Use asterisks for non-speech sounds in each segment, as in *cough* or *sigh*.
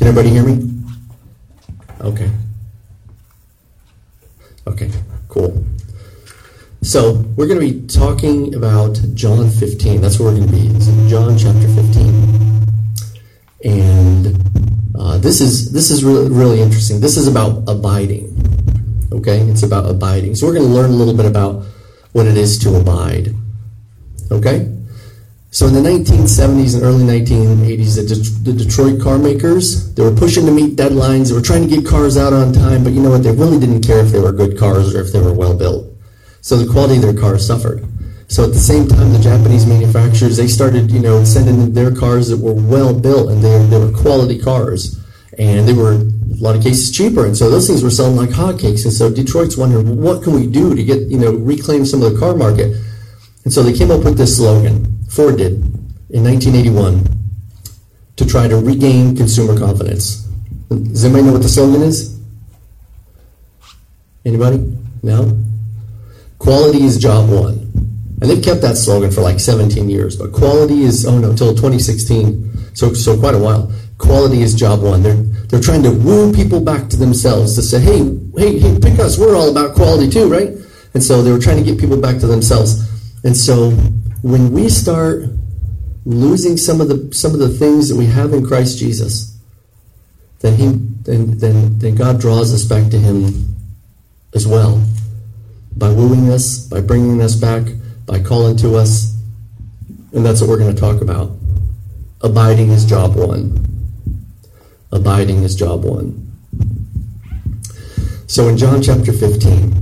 Can everybody hear me? Okay. Okay, cool. So we're going to be talking about John 15. That's where we're going to be. It's John chapter 15. And uh, this is this is really really interesting. This is about abiding. Okay, it's about abiding. So we're going to learn a little bit about what it is to abide. Okay. So in the 1970s and early 1980s, the, De- the Detroit car makers they were pushing to meet deadlines. They were trying to get cars out on time, but you know what? They really didn't care if they were good cars or if they were well built. So the quality of their cars suffered. So at the same time, the Japanese manufacturers they started, you know, sending their cars that were well built and they, they were quality cars, and they were a lot of cases cheaper. And so those things were selling like hotcakes. And so Detroit's wondering what can we do to get, you know, reclaim some of the car market. And so they came up with this slogan. Ford did in 1981 to try to regain consumer confidence. Does anybody know what the slogan is? Anybody? No? Quality is job one. And they've kept that slogan for like 17 years, but quality is, oh no, until 2016, so, so quite a while. Quality is job one. They're, they're trying to woo people back to themselves to say, hey, hey, hey, pick us. We're all about quality too, right? And so they were trying to get people back to themselves. And so when we start losing some of the some of the things that we have in Christ Jesus, then he then then, then God draws us back to him as well by wooing us, by bringing us back, by calling to us. And that's what we're going to talk about. Abiding is job one. Abiding is job one. So in John chapter 15,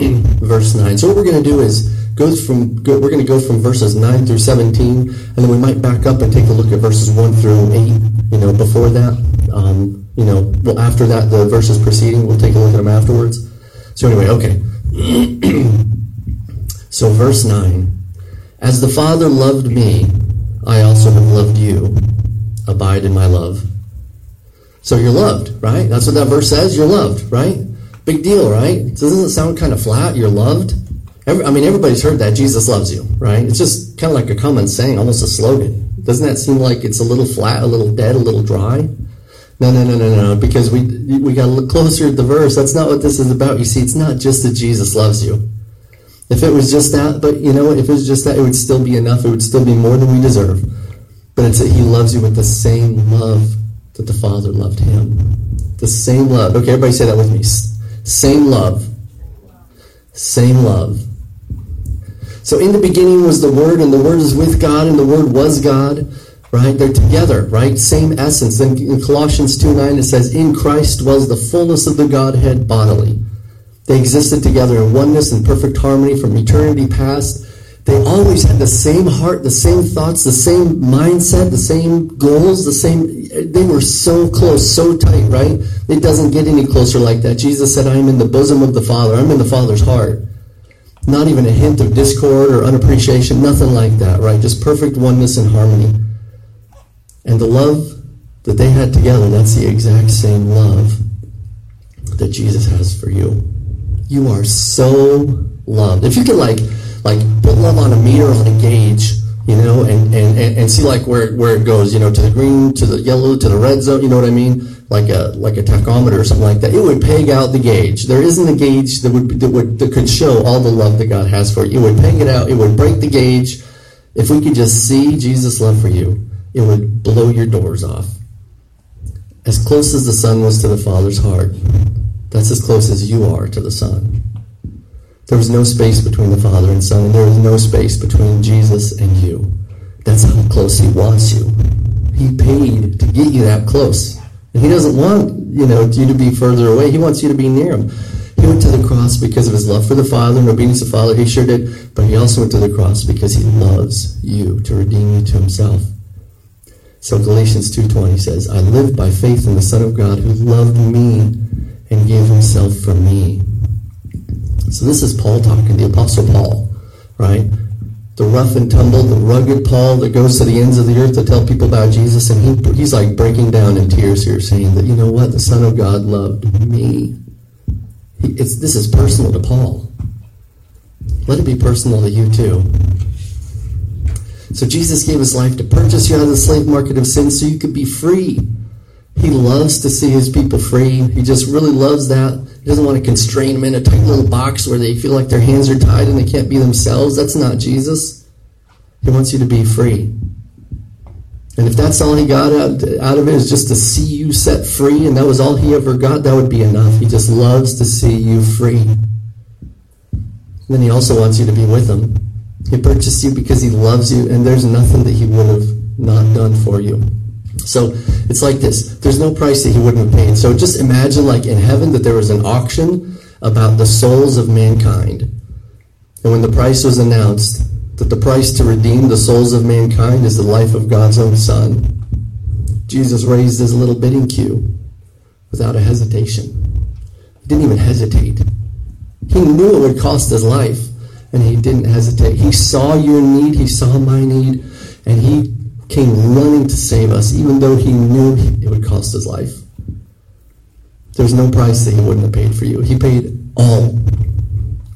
*clears throat* verse 9. So what we're going to do is goes from go, we're going to go from verses 9 through 17 and then we might back up and take a look at verses 1 through 8 you know before that. Um, you know well after that the verses preceding we'll take a look at them afterwards. So anyway okay. *clears throat* So verse 9 as the father loved me i also have loved you. Abide in my love. So you're loved right? That's what that verse says you're loved right? Big deal right? So doesn't it sound kind of flat? You're loved Every, I mean, everybody's heard that Jesus loves you, right? It's just kind of like a common saying, almost a slogan. Doesn't that seem like it's a little flat, a little dead, a little dry? No, no, no, no, no. Because we we got to look closer at the verse. That's not what this is about. You see, it's not just that Jesus loves you. If it was just that, but you know? If it was just that, it would still be enough. It would still be more than we deserve. But it's that He loves you with the same love that the Father loved Him. The same love. Okay, everybody say that with me. Same love. Same love. So in the beginning was the Word, and the Word is with God, and the Word was God. Right? They're together, right? Same essence. Then in Colossians 2 9 it says, In Christ was the fullness of the Godhead bodily. They existed together in oneness and perfect harmony from eternity past. They always had the same heart, the same thoughts, the same mindset, the same goals, the same. They were so close, so tight, right? It doesn't get any closer like that. Jesus said, I am in the bosom of the Father. I'm in the Father's heart. Not even a hint of discord or unappreciation, nothing like that, right? Just perfect oneness and harmony. And the love that they had together, that's the exact same love that Jesus has for you. You are so loved. If you could like like put love on a meter on a gauge, you know, and, and, and see like where where it goes, you know, to the green, to the yellow, to the red zone, you know what I mean? Like a like a tachometer or something like that. It would peg out the gauge. There isn't a gauge that would that would that could show all the love that God has for you. It would peg it out. It would break the gauge. If we could just see Jesus' love for you, it would blow your doors off. As close as the Son was to the Father's heart, that's as close as you are to the Son. There was no space between the Father and Son, and there was no space between Jesus and you. That's how close He wants you. He paid to get you that close. He doesn't want, you know, you to be further away. He wants you to be near Him. He went to the cross because of His love for the Father and obedience to the Father. He sure did. But He also went to the cross because He loves you to redeem you to Himself. So Galatians 2.20 says, I live by faith in the Son of God who loved me and gave himself for me. So this is Paul talking, the Apostle Paul, right? The rough and tumble, the rugged Paul that goes to the ends of the earth to tell people about Jesus, and he, he's like breaking down in tears here, saying that, you know what, the Son of God loved me. He, this is personal to Paul. Let it be personal to you too. So Jesus gave his life to purchase you out of the slave market of sin so you could be free. He loves to see his people free. He just really loves that. He doesn't want to constrain them in a tight little box where they feel like their hands are tied and they can't be themselves. That's not Jesus. He wants you to be free. And if that's all he got out, out of it is just to see you set free, and that was all he ever got, that would be enough. He just loves to see you free. And then he also wants you to be with him. He purchased you because he loves you, and there's nothing that he would have not done for you. So it's like this there's no price that he wouldn't have paid. So just imagine, like in heaven, that there was an auction about the souls of mankind. And when the price was announced, that the price to redeem the souls of mankind is the life of God's own Son. Jesus raised his little bidding cue without a hesitation. He didn't even hesitate. He knew it would cost his life, and he didn't hesitate. He saw your need, he saw my need, and he came running to save us, even though he knew it would cost his life. There's no price that he wouldn't have paid for you. He paid all.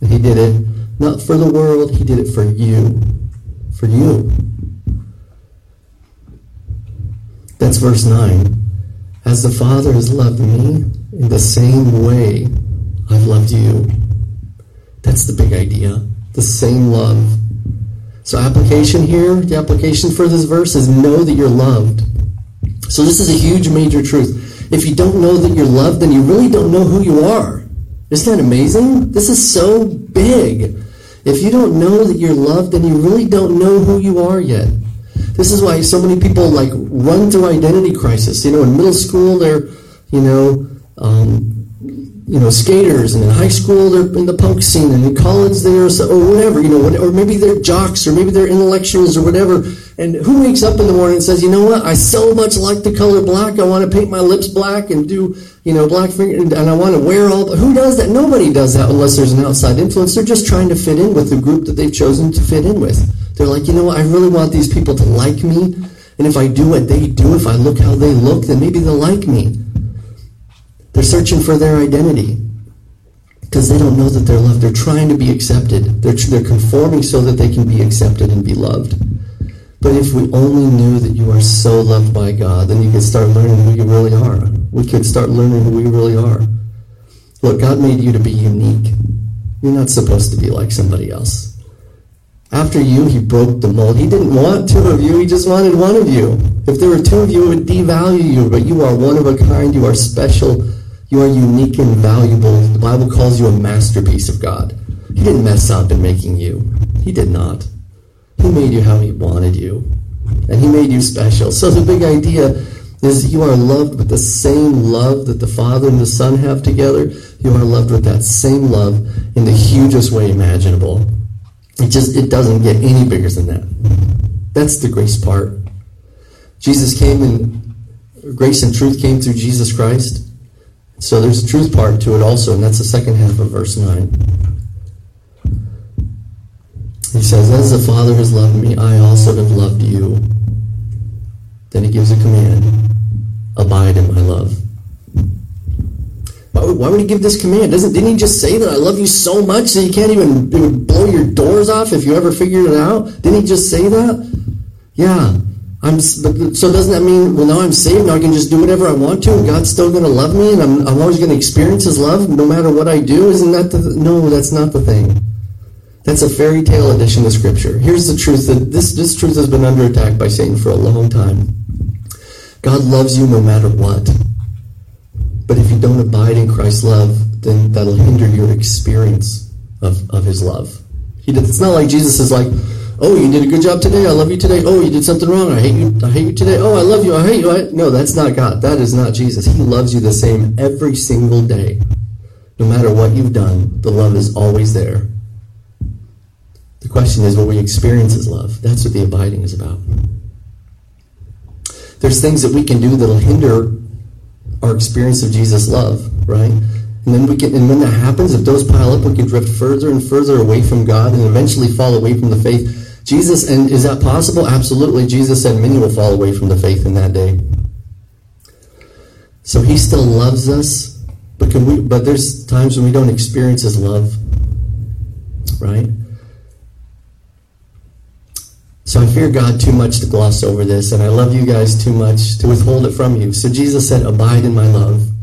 And he did it not for the world, he did it for you. For you. That's verse 9. As the Father has loved me, in the same way I've loved you. That's the big idea. The same love. So, application here, the application for this verse is know that you're loved. So, this is a huge major truth. If you don't know that you're loved, then you really don't know who you are. Isn't that amazing? This is so big. If you don't know that you're loved, then you really don't know who you are yet. This is why so many people like run through identity crisis. You know, in middle school they're, you know, um, you know, skaters, and in high school they're in the punk scene, and in college they're or whatever, you know, or maybe they're jocks, or maybe they're intellectuals, or whatever. And who wakes up in the morning and says, you know what, I so much like the color black, I want to paint my lips black and do, you know, black finger, and I want to wear all. Who does that? Nobody does that unless there's an outside influence. They're just trying to fit in with the group that they've chosen to fit in with. They're like, you know what, I really want these people to like me, and if I do what they do, if I look how they look, then maybe they'll like me. They're searching for their identity because they don't know that they're loved. They're trying to be accepted. They're, they're conforming so that they can be accepted and be loved. But if we only knew that you are so loved by God, then you could start learning who you really are. We could start learning who we really are. Look, God made you to be unique. You're not supposed to be like somebody else. After you, he broke the mold. He didn't want two of you, he just wanted one of you. If there were two of you, it would devalue you, but you are one of a kind, you are special you are unique and valuable. The Bible calls you a masterpiece of God. He didn't mess up in making you. He did not. He made you how he wanted you. And he made you special. So the big idea is you are loved with the same love that the Father and the Son have together. You are loved with that same love in the hugest way imaginable. It just it doesn't get any bigger than that. That's the grace part. Jesus came and grace and truth came through Jesus Christ. So there's a truth part to it also, and that's the second half of verse 9. He says, As the Father has loved me, I also have loved you. Then he gives a command Abide in my love. Why would, why would he give this command? Doesn't didn't he just say that I love you so much that you can't even blow your doors off if you ever figured it out? Didn't he just say that? Yeah. I'm, so doesn't that mean, well, now I'm saved, now I can just do whatever I want to, and God's still going to love me, and I'm, I'm always going to experience His love no matter what I do? Isn't that the, no, that's not the thing. That's a fairy tale addition to Scripture. Here's the truth that this, this truth has been under attack by Satan for a long time. God loves you no matter what. But if you don't abide in Christ's love, then that'll hinder your experience of, of His love. He it's not like Jesus is like, Oh, you did a good job today. I love you today. Oh, you did something wrong. I hate you. I hate you today. Oh, I love you. I hate you. I... No, that's not God. That is not Jesus. He loves you the same every single day. No matter what you've done, the love is always there. The question is, will we experience His love? That's what the abiding is about. There's things that we can do that'll hinder our experience of Jesus' love, right? And then we can, and when that happens, if those pile up, we can drift further and further away from God and eventually fall away from the faith Jesus, and is that possible? Absolutely. Jesus said many will fall away from the faith in that day. So he still loves us, but can we? But there's times when we don't experience his love, right? So I fear God too much to gloss over this, and I love you guys too much to withhold it from you. So Jesus said, Abide in my love.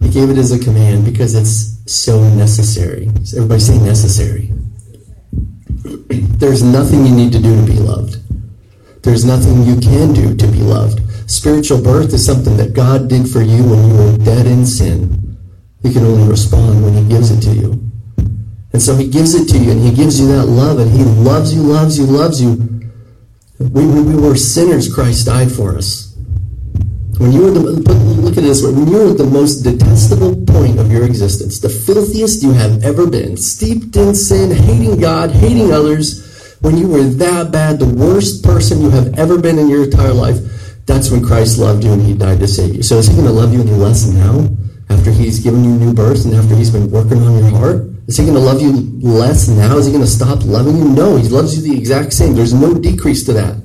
He gave it as a command because it's so necessary. everybody say necessary. There's nothing you need to do to be loved. There's nothing you can do to be loved. Spiritual birth is something that God did for you when you were dead in sin. You can only respond when He gives it to you. And so He gives it to you, and He gives you that love, and He loves you, loves you, loves you. We, we were sinners, Christ died for us. When you were the, look at this, when you at the most detestable point of your existence, the filthiest you have ever been, steeped in sin, hating God, hating others, when you were that bad, the worst person you have ever been in your entire life, that's when Christ loved you and he died to save you. So is he going to love you any less now after he's given you new birth and after he's been working on your heart? Is he going to love you less now? Is he going to stop loving you? No, he loves you the exact same. There's no decrease to that.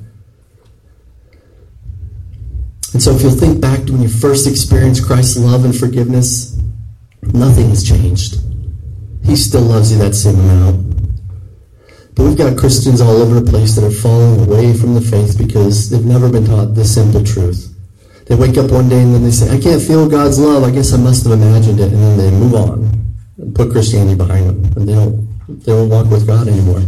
And so if you'll think back to when you first experienced Christ's love and forgiveness, nothing has changed. He still loves you that same amount. But we've got Christians all over the place that are falling away from the faith because they've never been taught the simple truth. They wake up one day and then they say, I can't feel God's love. I guess I must have imagined it. And then they move on and put Christianity behind them. And they don't, they don't walk with God anymore.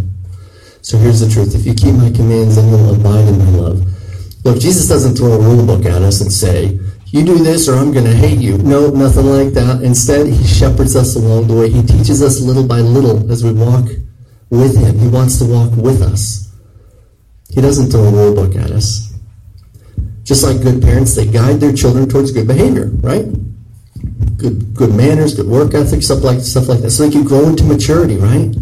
So here's the truth. If you keep my commands, then you'll abide in my love. Look, Jesus doesn't throw a rule book at us and say, you do this or I'm going to hate you. No, nothing like that. Instead, he shepherds us along the way. He teaches us little by little as we walk with Him. He wants to walk with us. He doesn't throw a rule book at us. Just like good parents, they guide their children towards good behavior, right? Good, good manners, good work ethic, stuff like stuff like that, so they can grow into maturity, right?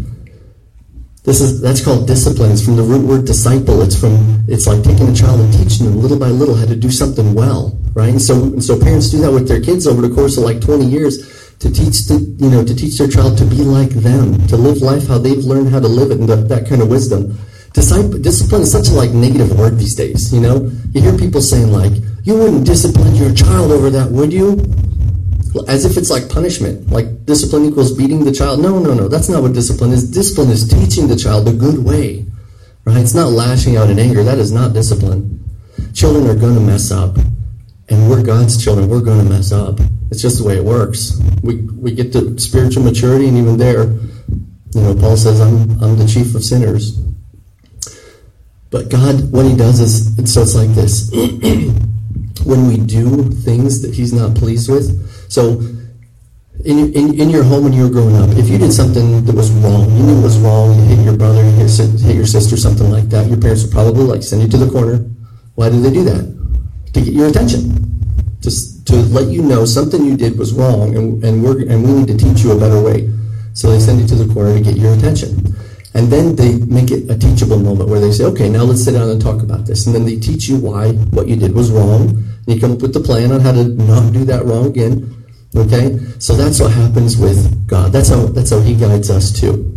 This is that's called discipline. It's from the root word disciple. It's from it's like taking a child and teaching them little by little how to do something well, right? And so and so parents do that with their kids over the course of like 20 years to teach the, you know to teach their child to be like them, to live life how they've learned how to live it, and the, that kind of wisdom. Disciple, discipline is such a like negative word these days. You know, you hear people saying like, "You wouldn't discipline your child over that, would you?" As if it's like punishment, like discipline equals beating the child. No, no, no. That's not what discipline is. Discipline is teaching the child the good way, right? It's not lashing out in anger. That is not discipline. Children are going to mess up, and we're God's children. We're going to mess up. It's just the way it works. We, we get to spiritual maturity, and even there, you know, Paul says, I'm, I'm the chief of sinners. But God, what he does is, it's like this. *clears throat* when we do things that he's not pleased with, so in, in, in your home when you were growing up, if you did something that was wrong, you knew it was wrong, you hit your brother, you hit, hit your sister, something like that, your parents would probably like send you to the corner. Why did they do that? To get your attention. Just to let you know something you did was wrong and, and, we're, and we need to teach you a better way. So they send you to the corner to get your attention. And then they make it a teachable moment where they say, okay, now let's sit down and talk about this. And then they teach you why what you did was wrong. And you come up with the plan on how to not do that wrong again. Okay? So that's what happens with God. That's how, that's how He guides us too.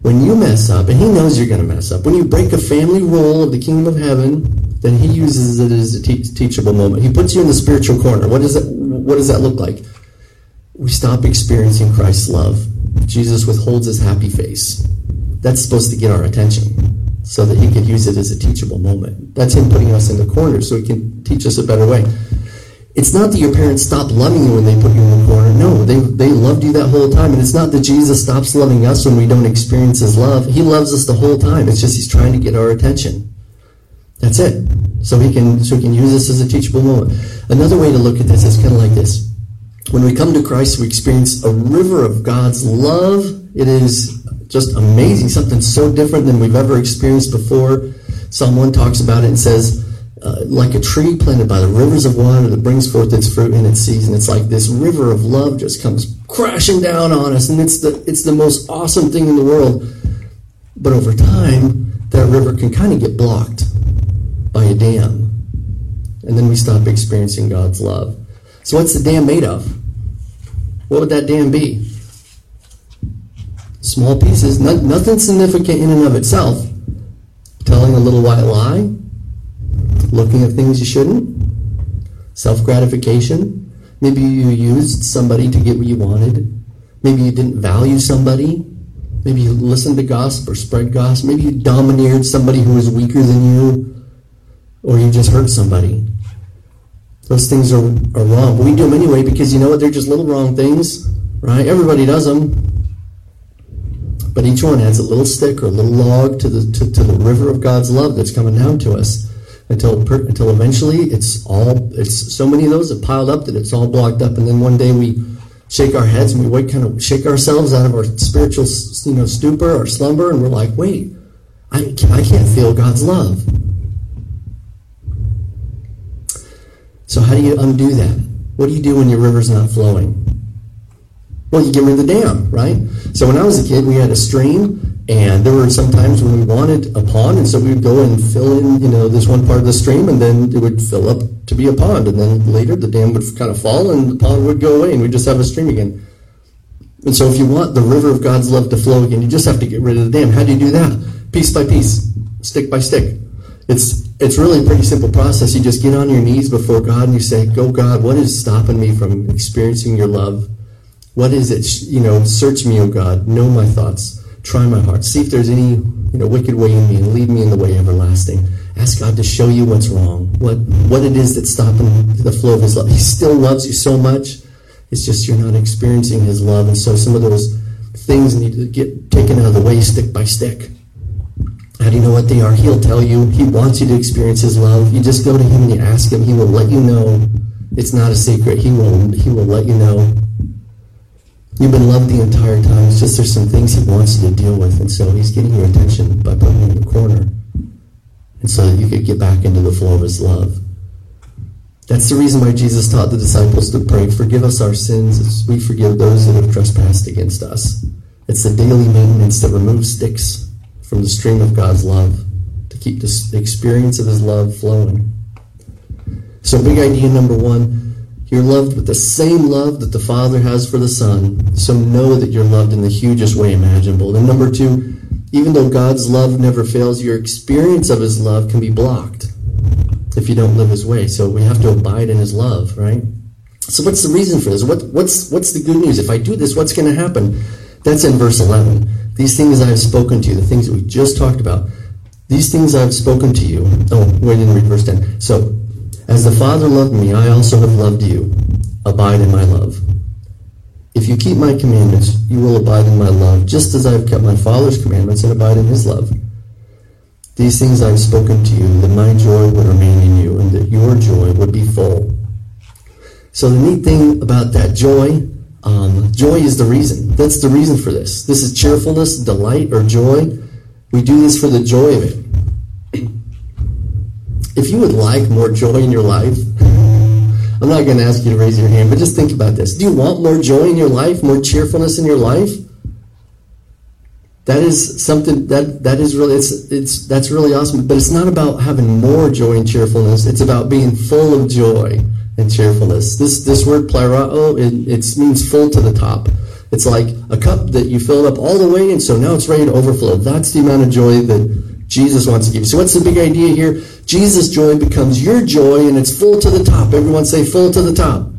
When you mess up, and He knows you're going to mess up, when you break a family rule of the kingdom of heaven, then he uses it as a te- teachable moment. He puts you in the spiritual corner. What does that, what does that look like? We stop experiencing Christ's love. Jesus withholds his happy face. That's supposed to get our attention so that he could use it as a teachable moment. That's him putting us in the corner so he can teach us a better way. It's not that your parents stopped loving you when they put you in the corner. No, they, they loved you that whole time. And it's not that Jesus stops loving us when we don't experience his love. He loves us the whole time. It's just he's trying to get our attention. That's it. So he can so he can use this as a teachable moment. Another way to look at this is kind of like this. When we come to Christ, we experience a river of God's love. It is just amazing, something so different than we've ever experienced before. 1 talks about it and says, uh, like a tree planted by the rivers of water that brings forth its fruit in its season. It's like this river of love just comes crashing down on us, and it's the it's the most awesome thing in the world. But over time, that river can kind of get blocked by a dam. And then we stop experiencing God's love. So, what's the dam made of? What would that dam be? Small pieces, no, nothing significant in and of itself. Telling a little white lie, looking at things you shouldn't, self gratification. Maybe you used somebody to get what you wanted. Maybe you didn't value somebody. Maybe you listened to gossip or spread gossip. Maybe you domineered somebody who was weaker than you, or you just hurt somebody. Those things are, are wrong. But we do them anyway because you know what? They're just little wrong things, right? Everybody does them. But each one adds a little stick or a little log to the, to, to the river of God's love that's coming down to us until until eventually it's all it's so many of those have piled up that it's all blocked up. And then one day we shake our heads and we wake kind of shake ourselves out of our spiritual you know stupor or slumber. And we're like wait I, I can't feel God's love. So how do you undo that? What do you do when your river's not flowing? Well you get rid of the dam right? So when I was a kid we had a stream and there were some times when we wanted a pond, and so we would go and fill in, you know, this one part of the stream, and then it would fill up to be a pond. And then later the dam would kind of fall, and the pond would go away, and we'd just have a stream again. And so if you want the river of God's love to flow again, you just have to get rid of the dam. How do you do that? Piece by piece, stick by stick. It's it's really a pretty simple process. You just get on your knees before God and you say, "Go, God, what is stopping me from experiencing your love? What is it? You know, search me, O God. Know my thoughts." Try my heart. See if there's any you know, wicked way in me and lead me in the way everlasting. Ask God to show you what's wrong, what, what it is that's stopping the flow of His love. He still loves you so much. It's just you're not experiencing His love. And so some of those things need to get taken out of the way stick by stick. How do you know what they are? He'll tell you. He wants you to experience His love. You just go to Him and you ask Him. He will let you know. It's not a secret. He will, he will let you know. You've been loved the entire time. It's just there's some things he wants you to deal with, and so he's getting your attention by putting you in the corner. And so you could get back into the flow of his love. That's the reason why Jesus taught the disciples to pray, forgive us our sins as we forgive those that have trespassed against us. It's the daily maintenance that removes sticks from the stream of God's love to keep the experience of his love flowing. So big idea number one, you're loved with the same love that the Father has for the Son, so know that you're loved in the hugest way imaginable. And number two, even though God's love never fails, your experience of His love can be blocked if you don't live His way. So we have to abide in His love, right? So what's the reason for this? What, what's, what's the good news? If I do this, what's going to happen? That's in verse 11. These things I have spoken to you, the things that we just talked about. These things I have spoken to you. Oh, wait, didn't read verse 10. So as the Father loved me, I also have loved you. Abide in my love. If you keep my commandments, you will abide in my love, just as I have kept my Father's commandments and abide in his love. These things I have spoken to you, that my joy would remain in you, and that your joy would be full. So the neat thing about that joy, um, joy is the reason. That's the reason for this. This is cheerfulness, delight, or joy. We do this for the joy of it if you would like more joy in your life, I'm not going to ask you to raise your hand, but just think about this. Do you want more joy in your life, more cheerfulness in your life? That is something that that is really it's it's that's really awesome. But it's not about having more joy and cheerfulness. It's about being full of joy and cheerfulness. This this word plerao it, it means full to the top. It's like a cup that you filled up all the way, and so now it's ready to overflow. That's the amount of joy that Jesus wants to give you. So what's the big idea here? Jesus' joy becomes your joy and it's full to the top. Everyone say full to the top.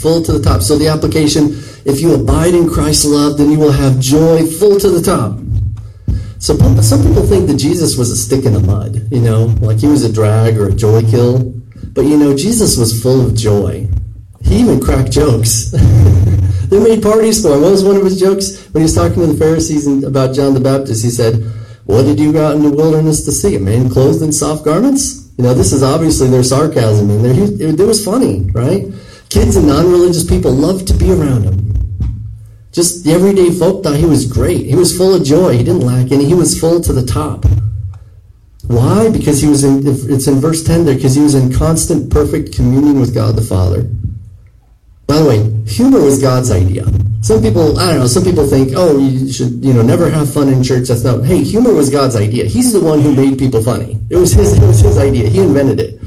Full to the top. So the application, if you abide in Christ's love, then you will have joy full to the top. So some people think that Jesus was a stick in the mud, you know, like he was a drag or a joy kill. But you know, Jesus was full of joy. He even cracked jokes. *laughs* they made parties for him. What was one of his jokes when he was talking to the Pharisees about John the Baptist? He said, what did you go out in the wilderness to see? A man clothed in soft garments? You know, this is obviously their sarcasm, and it, it was funny, right? Kids and non-religious people loved to be around him. Just the everyday folk thought he was great. He was full of joy. He didn't lack any. He was full to the top. Why? Because he was in, it's in verse 10 there, because he was in constant, perfect communion with God the Father. By the way, humor was God's idea. Some people, I don't know, some people think, oh, you should, you know, never have fun in church. That's not, hey, humor was God's idea. He's the one who made people funny. It was his, it was his idea. He invented it.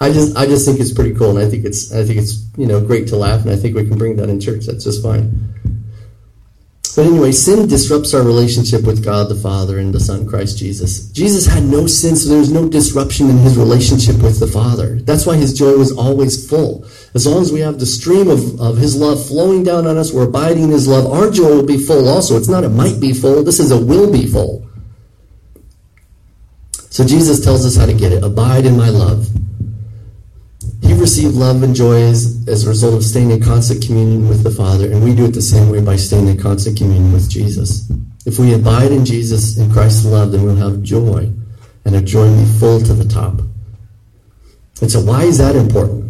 I just, I just think it's pretty cool, and I think it's, I think it's, you know, great to laugh, and I think we can bring that in church. That's just fine. But anyway, sin disrupts our relationship with God the Father and the Son, Christ Jesus. Jesus had no sin, so there was no disruption in his relationship with the Father. That's why his joy was always full. As long as we have the stream of, of His love flowing down on us, we're abiding in His love, our joy will be full also. It's not a might be full, this is a will be full. So Jesus tells us how to get it. Abide in my love. He received love and joy as, as a result of staying in constant communion with the Father, and we do it the same way by staying in constant communion with Jesus. If we abide in Jesus, in Christ's love, then we'll have joy, and our joy will be full to the top. And so, why is that important?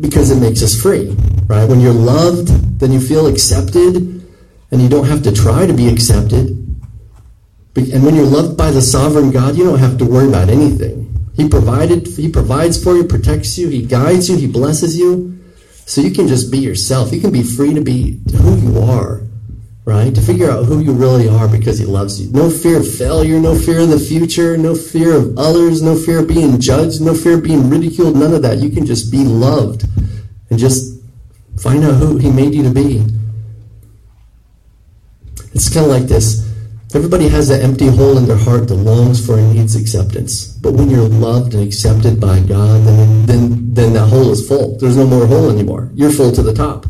Because it makes us free, right? When you're loved, then you feel accepted, and you don't have to try to be accepted. And when you're loved by the sovereign God, you don't have to worry about anything. He provided, He provides for you, protects you, He guides you, He blesses you. So you can just be yourself. You can be free to be who you are, right? To figure out who you really are because He loves you. No fear of failure, no fear of the future, no fear of others, no fear of being judged, no fear of being ridiculed, none of that. You can just be loved and just find out who He made you to be. It's kind of like this. Everybody has that empty hole in their heart that longs for and needs acceptance. But when you're loved and accepted by God, then, then, then that hole is full. There's no more hole anymore. You're full to the top.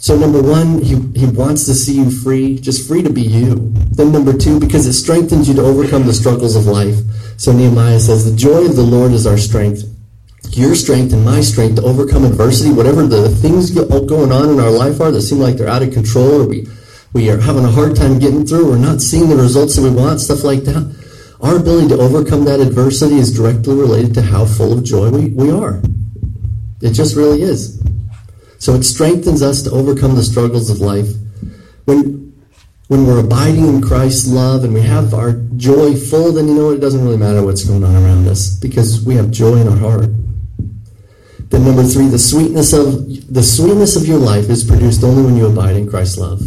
So number one, he, he wants to see you free, just free to be you. Then number two, because it strengthens you to overcome the struggles of life. So Nehemiah says, the joy of the Lord is our strength. Your strength and my strength to overcome adversity, whatever the things going on in our life are that seem like they're out of control or we we are having a hard time getting through, we're not seeing the results that we want, stuff like that. Our ability to overcome that adversity is directly related to how full of joy we, we are. It just really is. So it strengthens us to overcome the struggles of life. When, when we're abiding in Christ's love and we have our joy full, then you know what? It doesn't really matter what's going on around us because we have joy in our heart. Then number three, the sweetness of the sweetness of your life is produced only when you abide in Christ's love.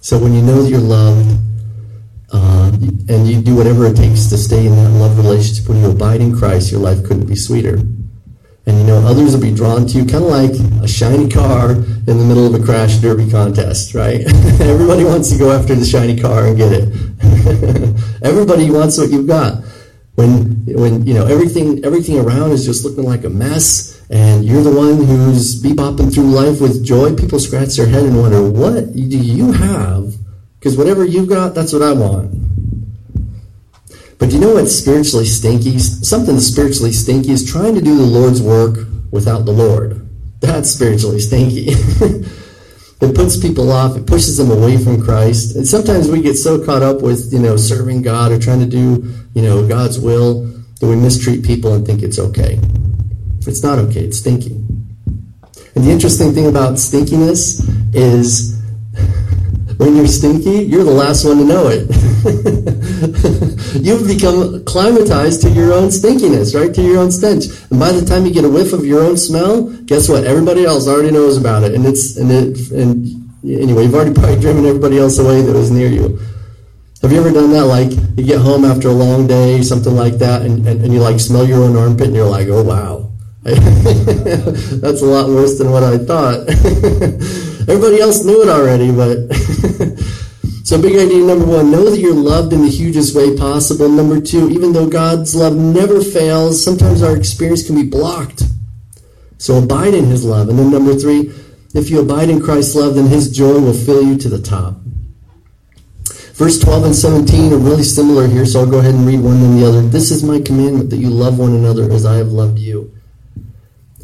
So when you know that you're loved, uh, and you do whatever it takes to stay in that love relationship, when you abide in Christ, your life couldn't be sweeter. And you know, others will be drawn to you, kind of like a shiny car in the middle of a crash derby contest, right? *laughs* Everybody wants to go after the shiny car and get it. *laughs* Everybody wants what you've got. When, when you know everything, everything around is just looking like a mess, and you're the one who's bebopping through life with joy, people scratch their head and wonder, what do you have? Because whatever you've got, that's what I want. But you know what's spiritually stinky? Something spiritually stinky is trying to do the Lord's work without the Lord. That's spiritually stinky. *laughs* it puts people off. It pushes them away from Christ. And sometimes we get so caught up with, you know, serving God or trying to do, you know, God's will that we mistreat people and think it's okay. It's not okay. It's stinky. And the interesting thing about stinkiness is *laughs* when you're stinky, you're the last one to know it. *laughs* *laughs* You've become climatized to your own stinkiness, right? To your own stench. And by the time you get a whiff of your own smell, guess what? Everybody else already knows about it. And it's and it and anyway, you've already *laughs* probably driven everybody else away that was near you. Have you ever done that? Like you get home after a long day, something like that, and, and, and you like smell your own armpit and you're like, oh wow. *laughs* That's a lot worse than what I thought. Everybody else knew it already, but. So, big idea number one know that you're loved in the hugest way possible. Number two, even though God's love never fails, sometimes our experience can be blocked. So, abide in His love. And then, number three, if you abide in Christ's love, then His joy will fill you to the top. Verse 12 and 17 are really similar here, so I'll go ahead and read one and the other. This is my commandment that you love one another as I have loved you.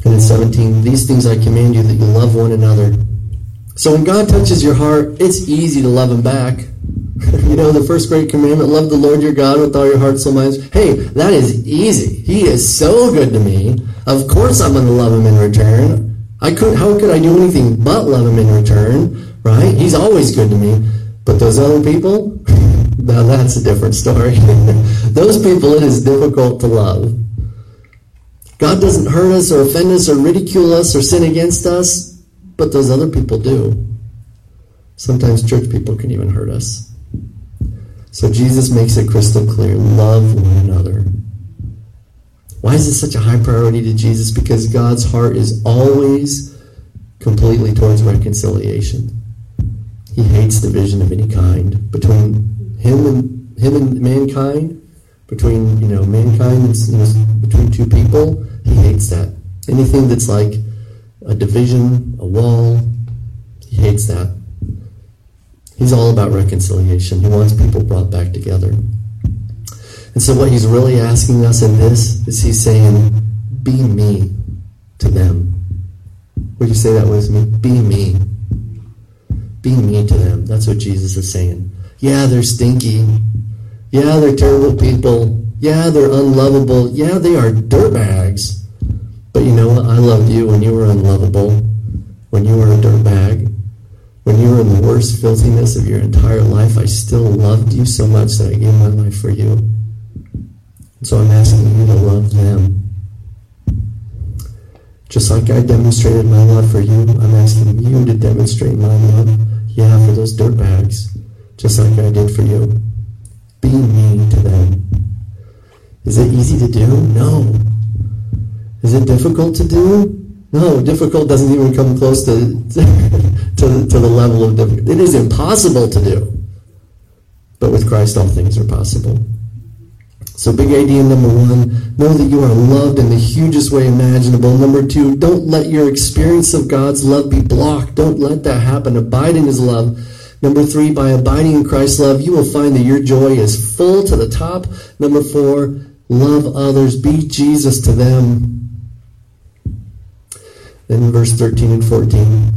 And in 17, these things I command you that you love one another. So when God touches your heart, it's easy to love him back. *laughs* you know, the first great commandment, love the Lord your God with all your heart, soul, mind. Hey, that is easy. He is so good to me. Of course I'm going to love him in return. I could, how could I do anything but love him in return? Right? He's always good to me. But those other people, *laughs* now that's a different story. *laughs* those people, it is difficult to love. God doesn't hurt us or offend us or ridicule us or sin against us, but those other people do. Sometimes church people can even hurt us. So Jesus makes it crystal clear love one another. Why is this such a high priority to Jesus? Because God's heart is always completely towards reconciliation. He hates division of any kind between him and him and mankind between you know mankind and you know, between two people, he hates that. Anything that's like a division, a wall, he hates that. He's all about reconciliation. He wants people brought back together. And so, what he's really asking us in this is he's saying, Be me to them. Would you say that with me? Be me. Be me to them. That's what Jesus is saying. Yeah, they're stinky. Yeah, they're terrible people. Yeah, they're unlovable. Yeah, they are dirtbags. But you know what? I loved you when you were unlovable, when you were a dirtbag, when you were in the worst filthiness of your entire life. I still loved you so much that I gave my life for you. So I'm asking you to love them. Just like I demonstrated my love for you, I'm asking you to demonstrate my love, yeah, for those dirtbags, just like I did for you. Be mean to them. Is it easy to do? No. Is it difficult to do? No, difficult doesn't even come close to, *laughs* to, to the level of difficult. It is impossible to do. But with Christ, all things are possible. So, big idea number one know that you are loved in the hugest way imaginable. Number two, don't let your experience of God's love be blocked. Don't let that happen. Abide in His love. Number three, by abiding in Christ's love, you will find that your joy is full to the top. Number four, love others. Be Jesus to them. Then in verse 13 and 14.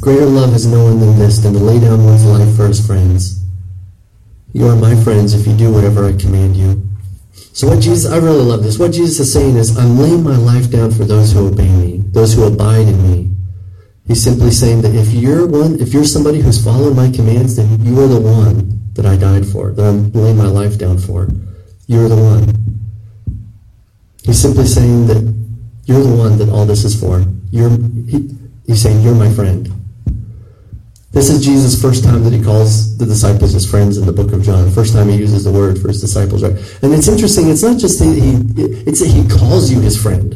Greater love has no one than this, than to lay down one's life for his friends. You are my friends if you do whatever I command you. So what Jesus, I really love this. What Jesus is saying is, I'm laying my life down for those who obey me, those who abide in me. He's simply saying that if you're one, if you're somebody who's following my commands, then you are the one that I died for, that I'm laying my life down for. You're the one. He's simply saying that you're the one that all this is for. You're, he, he's saying, You're my friend. This is Jesus' first time that he calls the disciples his friends in the book of John. First time he uses the word for his disciples, right? And it's interesting. It's not just that he, it's that he calls you his friend.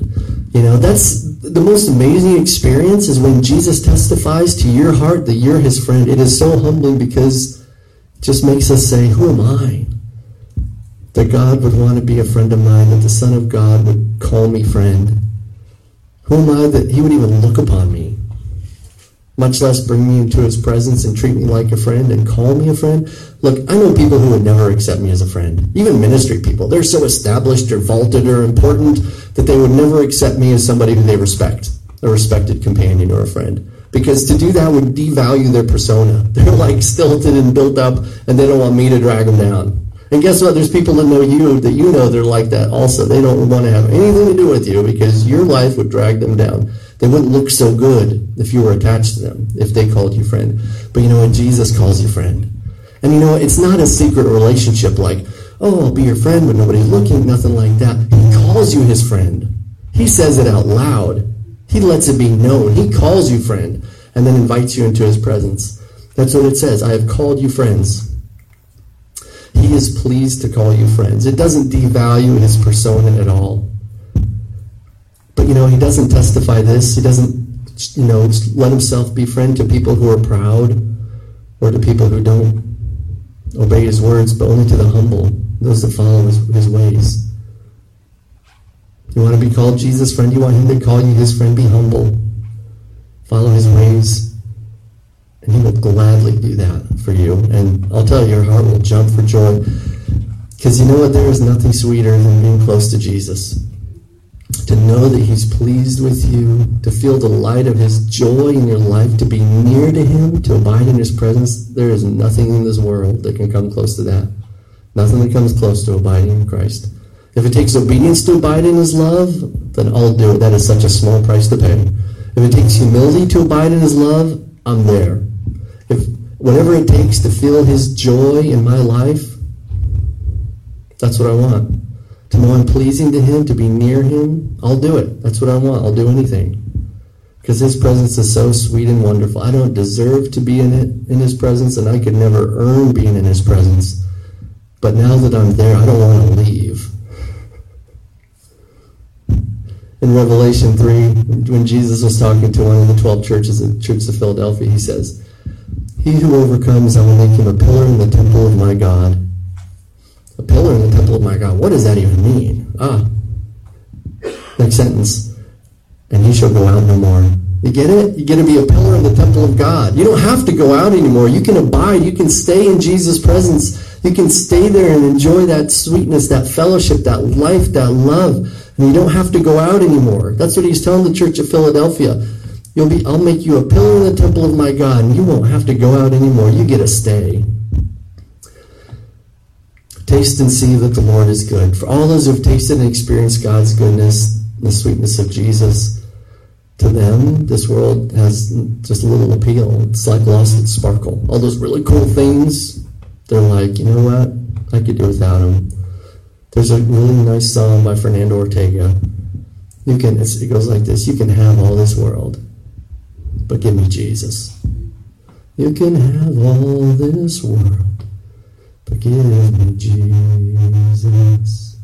You know, that's the most amazing experience is when Jesus testifies to your heart that you're his friend. It is so humbling because it just makes us say, who am I? That God would want to be a friend of mine, that the Son of God would call me friend. Who am I that he would even look upon me? much less bring me into his presence and treat me like a friend and call me a friend. Look, I know people who would never accept me as a friend, even ministry people. They're so established or vaulted or important that they would never accept me as somebody who they respect, a respected companion or a friend. Because to do that would devalue their persona. *laughs* They're like stilted and built up, and they don't want me to drag them down. And guess what? There's people that know you that you know they're like that also. They don't want to have anything to do with you because your life would drag them down. They wouldn't look so good if you were attached to them, if they called you friend. But you know what? Jesus calls you friend. And you know what? It's not a secret relationship like, oh, I'll be your friend when nobody's looking, nothing like that. He calls you his friend. He says it out loud. He lets it be known. He calls you friend and then invites you into his presence. That's what it says. I have called you friends. He is pleased to call you friends. It doesn't devalue his persona at all. But you know, he doesn't testify this. He doesn't, you know, let himself be friend to people who are proud or to people who don't obey his words, but only to the humble, those that follow his, his ways. You want to be called Jesus' friend? You want him to call you his friend? Be humble. Follow his ways. He will gladly do that for you. And I'll tell you, your heart will jump for joy. Because you know what? There is nothing sweeter than being close to Jesus to know that He's pleased with you, to feel the light of His joy in your life, to be near to Him, to abide in His presence, there is nothing in this world that can come close to that. Nothing that comes close to abiding in Christ. If it takes obedience to abide in His love, then I'll do it. That is such a small price to pay. If it takes humility to abide in His love, I'm there. If whatever it takes to feel His joy in my life, that's what I want to know I'm pleasing to Him, to be near Him, I'll do it. That's what I want. I'll do anything. Because His presence is so sweet and wonderful. I don't deserve to be in it, in His presence, and I could never earn being in His presence. But now that I'm there, I don't want to leave. In Revelation 3, when Jesus was talking to one of the 12 churches, the Church of Philadelphia, he says, He who overcomes, I will make him a pillar in the temple of my God a pillar in the temple of my God. What does that even mean? Ah, Next sentence. And he shall go out no more. You get it? You're going to be a pillar in the temple of God. You don't have to go out anymore. You can abide. You can stay in Jesus' presence. You can stay there and enjoy that sweetness, that fellowship, that life, that love. And you don't have to go out anymore. That's what he's telling the church of Philadelphia. You'll be, I'll make you a pillar in the temple of my God, and you won't have to go out anymore. You get to stay. Taste and see that the Lord is good. For all those who've tasted and experienced God's goodness, the sweetness of Jesus, to them, this world has just a little appeal. It's like lost its sparkle. All those really cool things, they're like, you know what? I could do without them. There's a really nice song by Fernando Ortega. You can, it goes like this: You can have all this world, but give me Jesus. You can have all this world, but give me Jesus.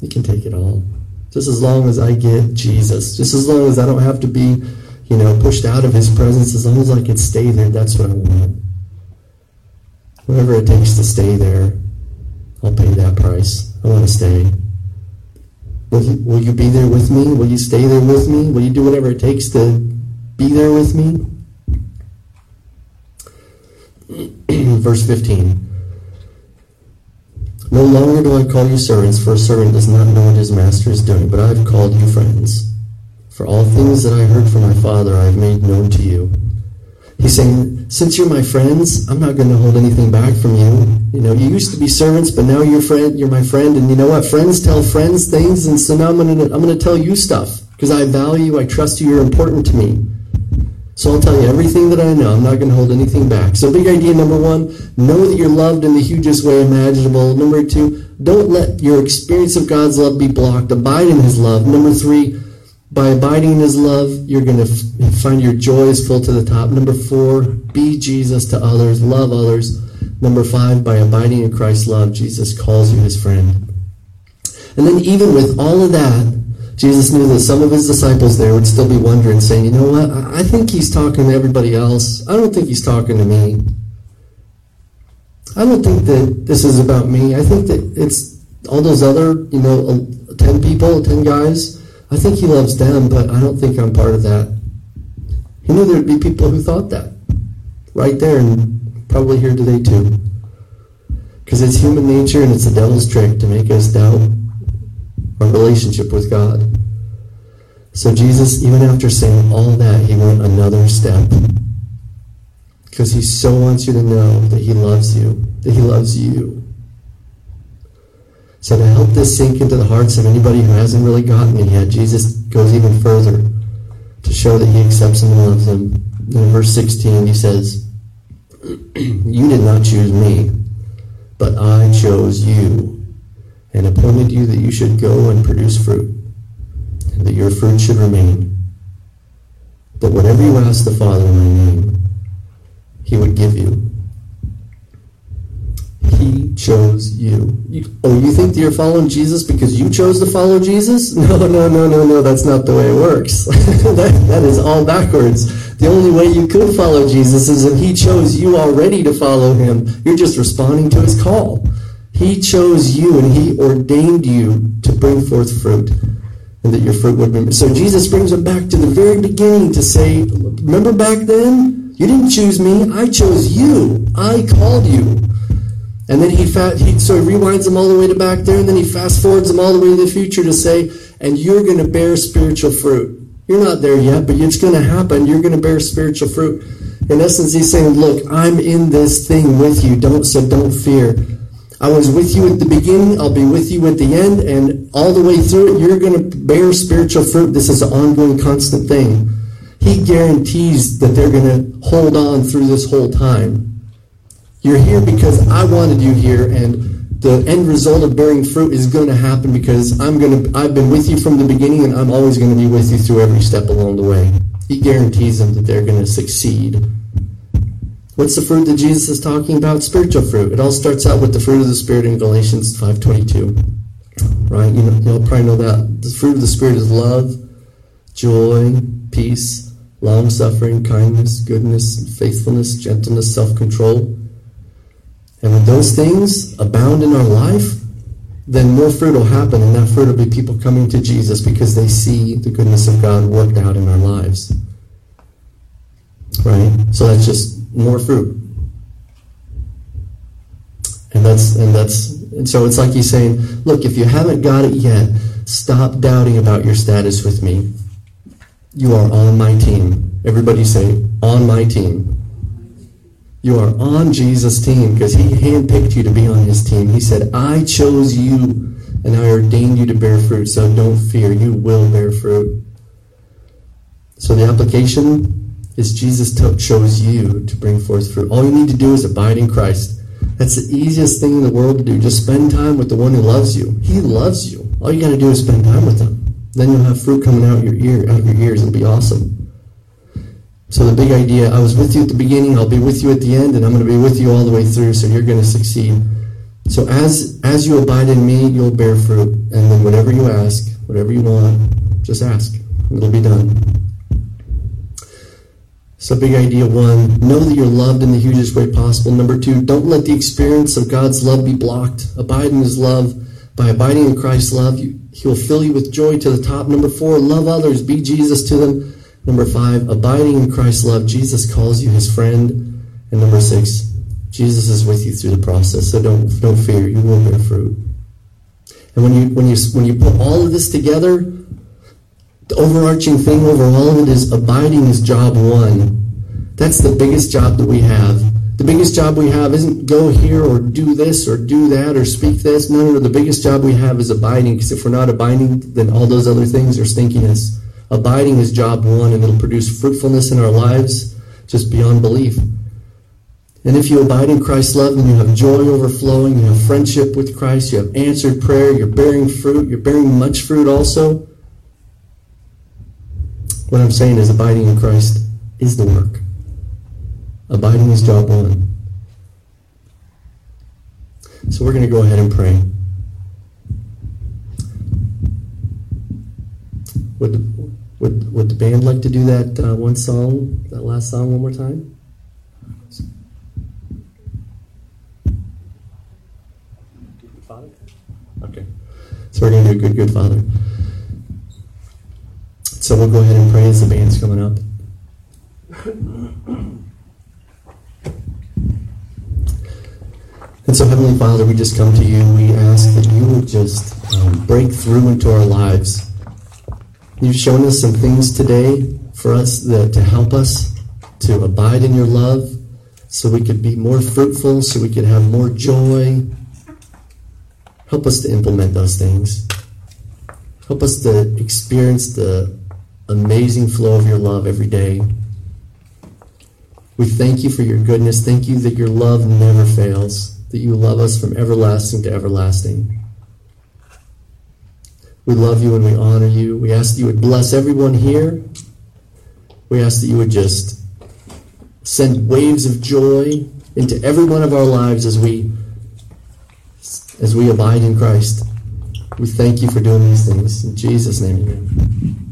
You can take it all. Just as long as I get Jesus. Just as long as I don't have to be, you know, pushed out of his presence. As long as I can stay there, that's what I want. Whatever it takes to stay there, I'll pay that price. I want to stay. Will you, will you be there with me? Will you stay there with me? Will you do whatever it takes to be there with me? *clears throat* Verse 15. No longer do I call you servants, for a servant does not know what his master is doing, but I have called you friends. For all things that I heard from my Father I have made known to you. He's saying, since you're my friends, I'm not going to hold anything back from you. You know, you used to be servants, but now you're friend. You're my friend, and you know what? Friends tell friends things, and so now I'm going to I'm going to tell you stuff because I value you. I trust you. You're important to me. So I'll tell you everything that I know. I'm not going to hold anything back. So big idea number one, know that you're loved in the hugest way imaginable. Number two, don't let your experience of God's love be blocked. Abide in his love. Number three, by abiding in his love, you're going to f- find your joy is full to the top. Number four, be Jesus to others. Love others. Number five, by abiding in Christ's love, Jesus calls you his friend. And then even with all of that, Jesus knew that some of his disciples there would still be wondering, saying, you know what, I think he's talking to everybody else. I don't think he's talking to me. I don't think that this is about me. I think that it's all those other, you know, uh, 10 people, 10 guys. I think he loves them, but I don't think I'm part of that. He knew there'd be people who thought that. Right there, and probably here today too. Because it's human nature and it's the devil's trick to make us doubt our relationship with God. So Jesus, even after saying all that, he went another step. Because he so wants you to know that he loves you, that he loves you. So to help this sink into the hearts of anybody who hasn't really gotten it yet, Jesus goes even further to show that he accepts them and loves them. In verse 16, he says, *clears throat* You did not choose me, but I chose you and appointed you that you should go and produce fruit, and that your fruit should remain. That whatever you ask the Father in my name, he would give you. He chose you. you. Oh, you think that you're following Jesus because you chose to follow Jesus? *laughs* No, no, no, no, no. That's not the way it works. *laughs* that, that is all backwards. The only way you could follow Jesus is if he chose you already to follow him. You're just responding to his call. He chose you and he ordained you to bring forth fruit and that your fruit would be. So Jesus brings him back to the very beginning to say, remember back then? You didn't choose me. I chose you. I called you. And then he, fa- he so he rewinds them all the way to back there, and then he fast forwards them all the way to the future to say, and you're going to bear spiritual fruit. You're not there yet, but it's going to happen. You're going to bear spiritual fruit. In essence, he's saying, look, I'm in this thing with you. Don't so don't fear. I was with you at the beginning. I'll be with you at the end, and all the way through it, you're going to bear spiritual fruit. This is an ongoing, constant thing. He guarantees that they're going to hold on through this whole time. You're here because I wanted you here, and the end result of bearing fruit is going to happen because I'm going to. I've been with you from the beginning, and I'm always going to be with you through every step along the way. He guarantees them that they're going to succeed. What's the fruit that Jesus is talking about? Spiritual fruit. It all starts out with the fruit of the Spirit in Galatians 5.22. Right? You know, you'll probably know that. The fruit of the Spirit is love, joy, peace, long-suffering, kindness, goodness, faithfulness, gentleness, self-control. And when those things abound in our life, then more fruit will happen, and that fruit will be people coming to Jesus because they see the goodness of God worked out in our lives. Right? So that's just more fruit. And that's and that's and so it's like he's saying, look, if you haven't got it yet, stop doubting about your status with me. You are on my team. Everybody say, on my team. You are on Jesus' team because he handpicked you to be on his team. He said, I chose you and I ordained you to bear fruit, so don't fear. You will bear fruit. So the application is Jesus chose you to bring forth fruit. All you need to do is abide in Christ. That's the easiest thing in the world to do. Just spend time with the one who loves you. He loves you. All you got to do is spend time with him. Then you'll have fruit coming out your ear, out of your ears. It'll be awesome. So the big idea, I was with you at the beginning, I'll be with you at the end, and I'm going to be with you all the way through, so you're going to succeed. So as as you abide in me, you'll bear fruit. And then whatever you ask, whatever you want, just ask. It'll be done. So big idea one, know that you're loved in the hugest way possible. Number two, don't let the experience of God's love be blocked. Abide in his love. By abiding in Christ's love, he will fill you with joy to the top. Number four, love others. Be Jesus to them. Number five, abiding in Christ's love. Jesus calls you his friend. And number six, Jesus is with you through the process. So don't don't fear. You will bear fruit. And when you when you when you put all of this together, the overarching thing over all of it is abiding is job one. That's the biggest job that we have. The biggest job we have isn't go here or do this or do that or speak this. No, no, no. The biggest job we have is abiding because if we're not abiding, then all those other things are stinkiness. Abiding is job one, and it'll produce fruitfulness in our lives just beyond belief. And if you abide in Christ's love, then you have joy overflowing, you have friendship with Christ, you have answered prayer, you're bearing fruit, you're bearing much fruit also. What I'm saying is abiding in Christ is the work. Abiding is job one. So we're going to go ahead and pray. Would, would, would the band like to do that uh, one song, that last song, one more time? Okay. So we're going to do Good, Good Father. So we'll go ahead and pray as the band's coming up. And so, Heavenly Father, we just come to you. We ask that you would just um, break through into our lives You've shown us some things today for us that, to help us to abide in your love so we could be more fruitful, so we could have more joy. Help us to implement those things. Help us to experience the amazing flow of your love every day. We thank you for your goodness. Thank you that your love never fails, that you love us from everlasting to everlasting. We love you and we honor you. We ask that you would bless everyone here. We ask that you would just send waves of joy into every one of our lives as we as we abide in Christ. We thank you for doing these things. In Jesus' name, amen.